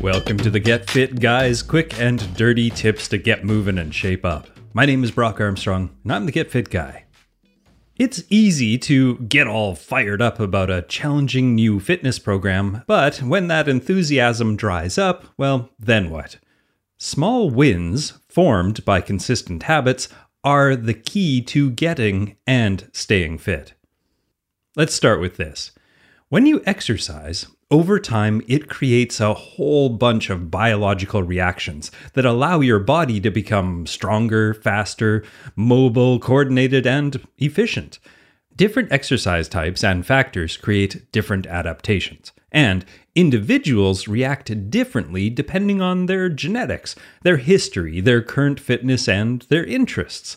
Welcome to the Get Fit Guys quick and dirty tips to get moving and shape up. My name is Brock Armstrong, and I'm the Get Fit Guy. It's easy to get all fired up about a challenging new fitness program, but when that enthusiasm dries up, well, then what? Small wins, formed by consistent habits, are the key to getting and staying fit. Let's start with this. When you exercise, over time, it creates a whole bunch of biological reactions that allow your body to become stronger, faster, mobile, coordinated, and efficient. Different exercise types and factors create different adaptations, and individuals react differently depending on their genetics, their history, their current fitness, and their interests.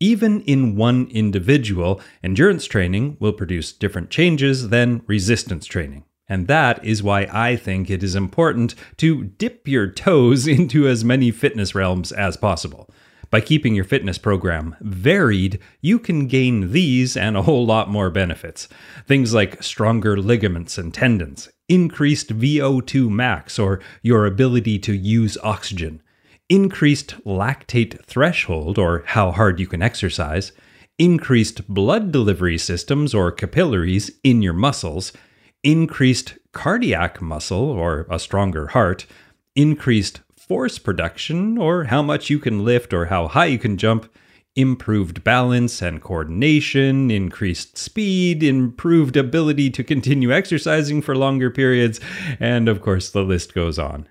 Even in one individual, endurance training will produce different changes than resistance training. And that is why I think it is important to dip your toes into as many fitness realms as possible. By keeping your fitness program varied, you can gain these and a whole lot more benefits. Things like stronger ligaments and tendons, increased VO2 max or your ability to use oxygen, increased lactate threshold or how hard you can exercise, increased blood delivery systems or capillaries in your muscles increased cardiac muscle or a stronger heart, increased force production or how much you can lift or how high you can jump, improved balance and coordination, increased speed, improved ability to continue exercising for longer periods, and of course the list goes on.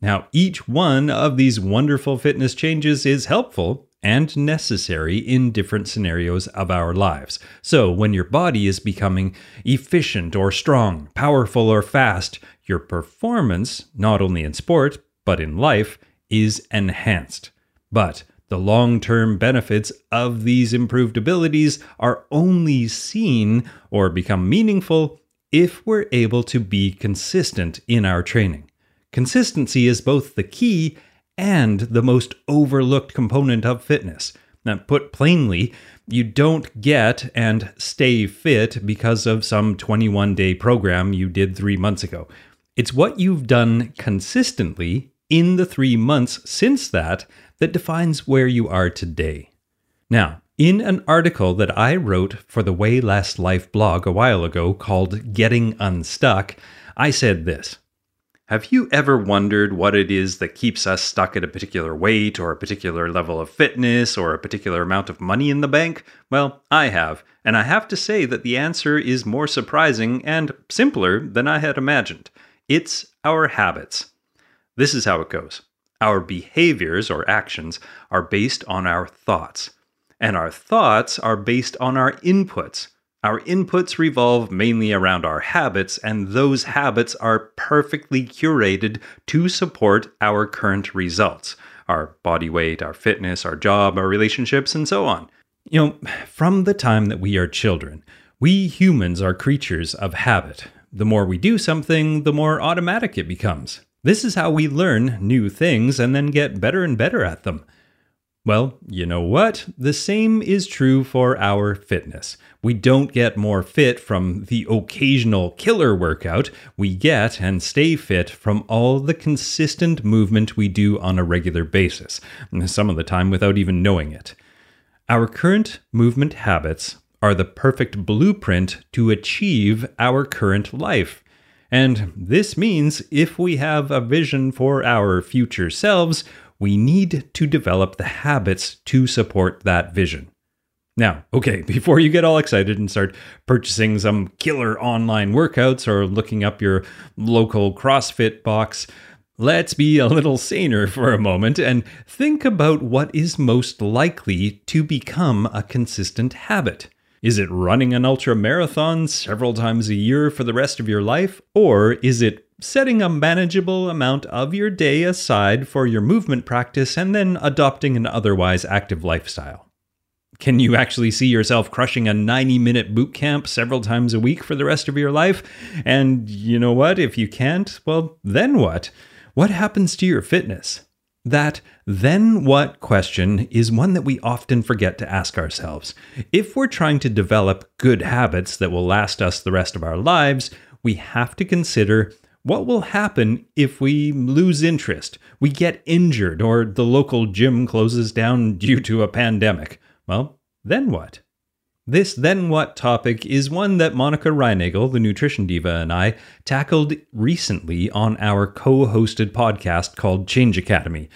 Now, each one of these wonderful fitness changes is helpful and necessary in different scenarios of our lives. So, when your body is becoming efficient or strong, powerful or fast, your performance, not only in sport, but in life, is enhanced. But the long term benefits of these improved abilities are only seen or become meaningful if we're able to be consistent in our training. Consistency is both the key and the most overlooked component of fitness. Now, put plainly, you don't get and stay fit because of some 21 day program you did three months ago. It's what you've done consistently in the three months since that that defines where you are today. Now, in an article that I wrote for the Way Less Life blog a while ago called Getting Unstuck, I said this have you ever wondered what it is that keeps us stuck at a particular weight or a particular level of fitness or a particular amount of money in the bank? Well, I have, and I have to say that the answer is more surprising and simpler than I had imagined. It's our habits. This is how it goes our behaviors or actions are based on our thoughts, and our thoughts are based on our inputs. Our inputs revolve mainly around our habits, and those habits are perfectly curated to support our current results our body weight, our fitness, our job, our relationships, and so on. You know, from the time that we are children, we humans are creatures of habit. The more we do something, the more automatic it becomes. This is how we learn new things and then get better and better at them. Well, you know what? The same is true for our fitness. We don't get more fit from the occasional killer workout. We get and stay fit from all the consistent movement we do on a regular basis, some of the time without even knowing it. Our current movement habits are the perfect blueprint to achieve our current life. And this means if we have a vision for our future selves, we need to develop the habits to support that vision. Now, okay, before you get all excited and start purchasing some killer online workouts or looking up your local CrossFit box, let's be a little saner for a moment and think about what is most likely to become a consistent habit. Is it running an ultra marathon several times a year for the rest of your life? Or is it setting a manageable amount of your day aside for your movement practice and then adopting an otherwise active lifestyle? Can you actually see yourself crushing a 90 minute boot camp several times a week for the rest of your life? And you know what? If you can't, well, then what? What happens to your fitness? That then what question is one that we often forget to ask ourselves. If we're trying to develop good habits that will last us the rest of our lives, we have to consider what will happen if we lose interest, we get injured, or the local gym closes down due to a pandemic. Well, then what? This then what topic is one that Monica Reinagel, the nutrition diva, and I tackled recently on our co hosted podcast called Change Academy.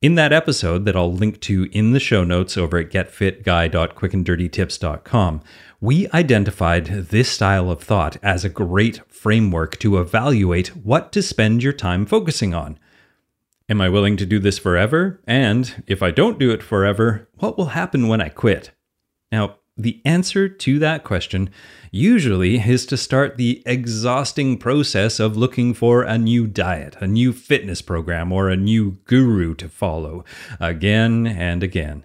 In that episode, that I'll link to in the show notes over at getfitguy.quickanddirtytips.com, we identified this style of thought as a great framework to evaluate what to spend your time focusing on. Am I willing to do this forever? And if I don't do it forever, what will happen when I quit? Now, the answer to that question usually is to start the exhausting process of looking for a new diet, a new fitness program, or a new guru to follow again and again.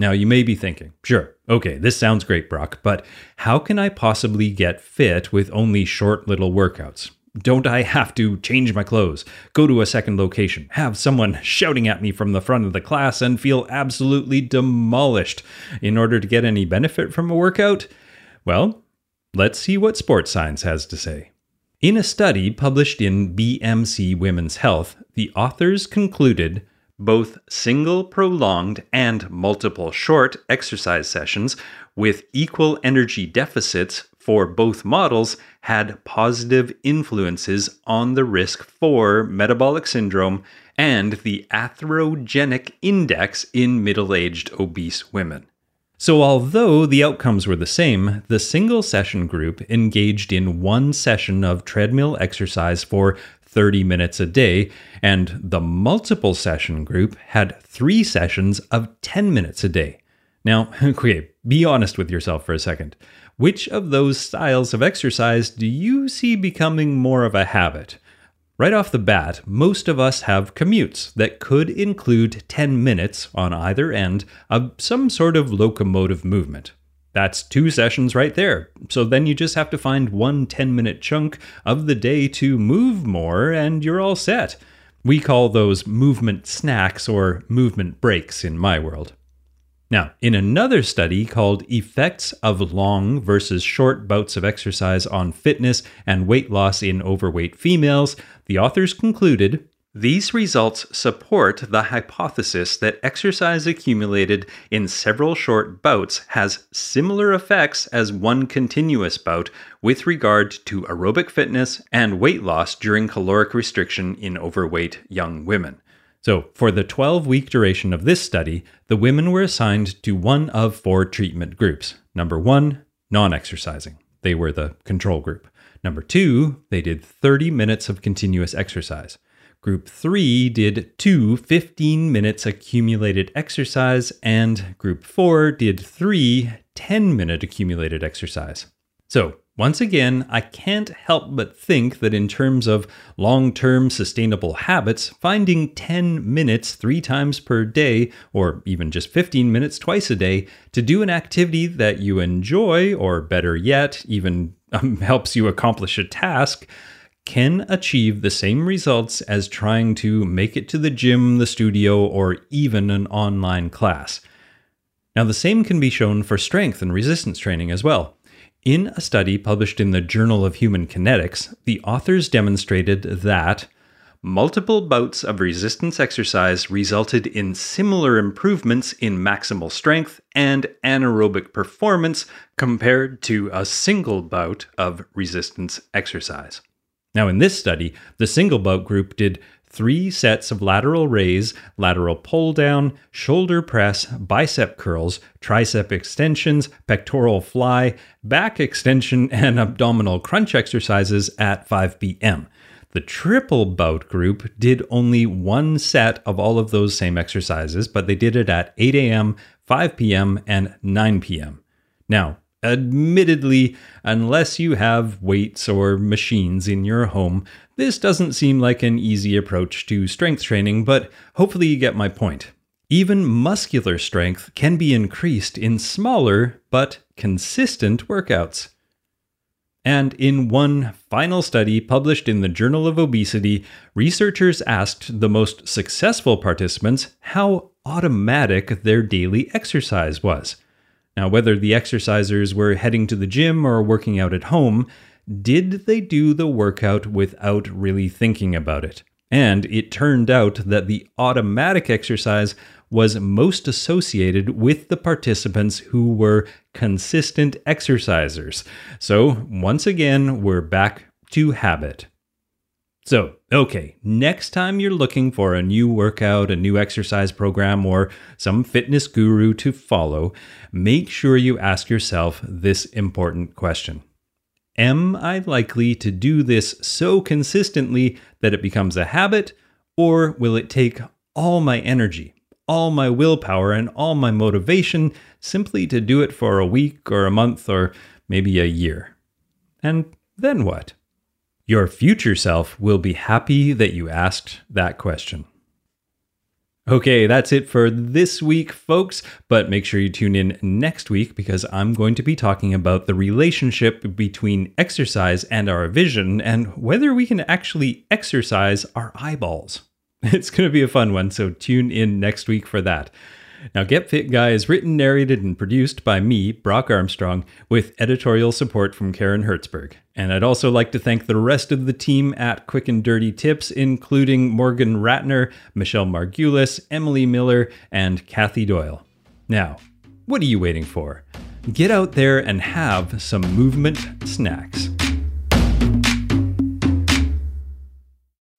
Now, you may be thinking, sure, okay, this sounds great, Brock, but how can I possibly get fit with only short little workouts? Don't I have to change my clothes, go to a second location, have someone shouting at me from the front of the class, and feel absolutely demolished in order to get any benefit from a workout? Well, let's see what sports science has to say. In a study published in BMC Women's Health, the authors concluded both single prolonged and multiple short exercise sessions with equal energy deficits for both models had positive influences on the risk for metabolic syndrome and the atherogenic index in middle aged obese women. So, although the outcomes were the same, the single session group engaged in one session of treadmill exercise for 30 minutes a day, and the multiple session group had three sessions of 10 minutes a day. Now, okay, be honest with yourself for a second. Which of those styles of exercise do you see becoming more of a habit? Right off the bat, most of us have commutes that could include 10 minutes on either end of some sort of locomotive movement. That's two sessions right there. So then you just have to find one 10 minute chunk of the day to move more and you're all set. We call those movement snacks or movement breaks in my world. Now, in another study called Effects of Long versus Short Bouts of Exercise on Fitness and Weight Loss in Overweight Females, the authors concluded these results support the hypothesis that exercise accumulated in several short bouts has similar effects as one continuous bout with regard to aerobic fitness and weight loss during caloric restriction in overweight young women. So, for the 12 week duration of this study, the women were assigned to one of four treatment groups. Number one, non exercising. They were the control group. Number two, they did 30 minutes of continuous exercise. Group 3 did two 15 minutes accumulated exercise, and Group 4 did three 10 minute accumulated exercise. So, once again, I can't help but think that in terms of long term sustainable habits, finding 10 minutes three times per day, or even just 15 minutes twice a day, to do an activity that you enjoy, or better yet, even um, helps you accomplish a task, can achieve the same results as trying to make it to the gym, the studio, or even an online class. Now, the same can be shown for strength and resistance training as well. In a study published in the Journal of Human Kinetics, the authors demonstrated that multiple bouts of resistance exercise resulted in similar improvements in maximal strength and anaerobic performance compared to a single bout of resistance exercise. Now, in this study, the single bout group did three sets of lateral raise, lateral pull down, shoulder press, bicep curls, tricep extensions, pectoral fly, back extension, and abdominal crunch exercises at 5 p.m. The triple bout group did only one set of all of those same exercises, but they did it at 8 a.m., 5 p.m., and 9 p.m. Now, Admittedly, unless you have weights or machines in your home, this doesn't seem like an easy approach to strength training, but hopefully you get my point. Even muscular strength can be increased in smaller but consistent workouts. And in one final study published in the Journal of Obesity, researchers asked the most successful participants how automatic their daily exercise was. Now, whether the exercisers were heading to the gym or working out at home, did they do the workout without really thinking about it? And it turned out that the automatic exercise was most associated with the participants who were consistent exercisers. So, once again, we're back to habit. So, okay, next time you're looking for a new workout, a new exercise program, or some fitness guru to follow, make sure you ask yourself this important question Am I likely to do this so consistently that it becomes a habit, or will it take all my energy, all my willpower, and all my motivation simply to do it for a week or a month or maybe a year? And then what? Your future self will be happy that you asked that question. Okay, that's it for this week, folks. But make sure you tune in next week because I'm going to be talking about the relationship between exercise and our vision and whether we can actually exercise our eyeballs. It's going to be a fun one, so tune in next week for that. Now, Get Fit Guy is written, narrated, and produced by me, Brock Armstrong, with editorial support from Karen Hertzberg. And I'd also like to thank the rest of the team at Quick and Dirty Tips, including Morgan Ratner, Michelle Margulis, Emily Miller, and Kathy Doyle. Now, what are you waiting for? Get out there and have some movement snacks.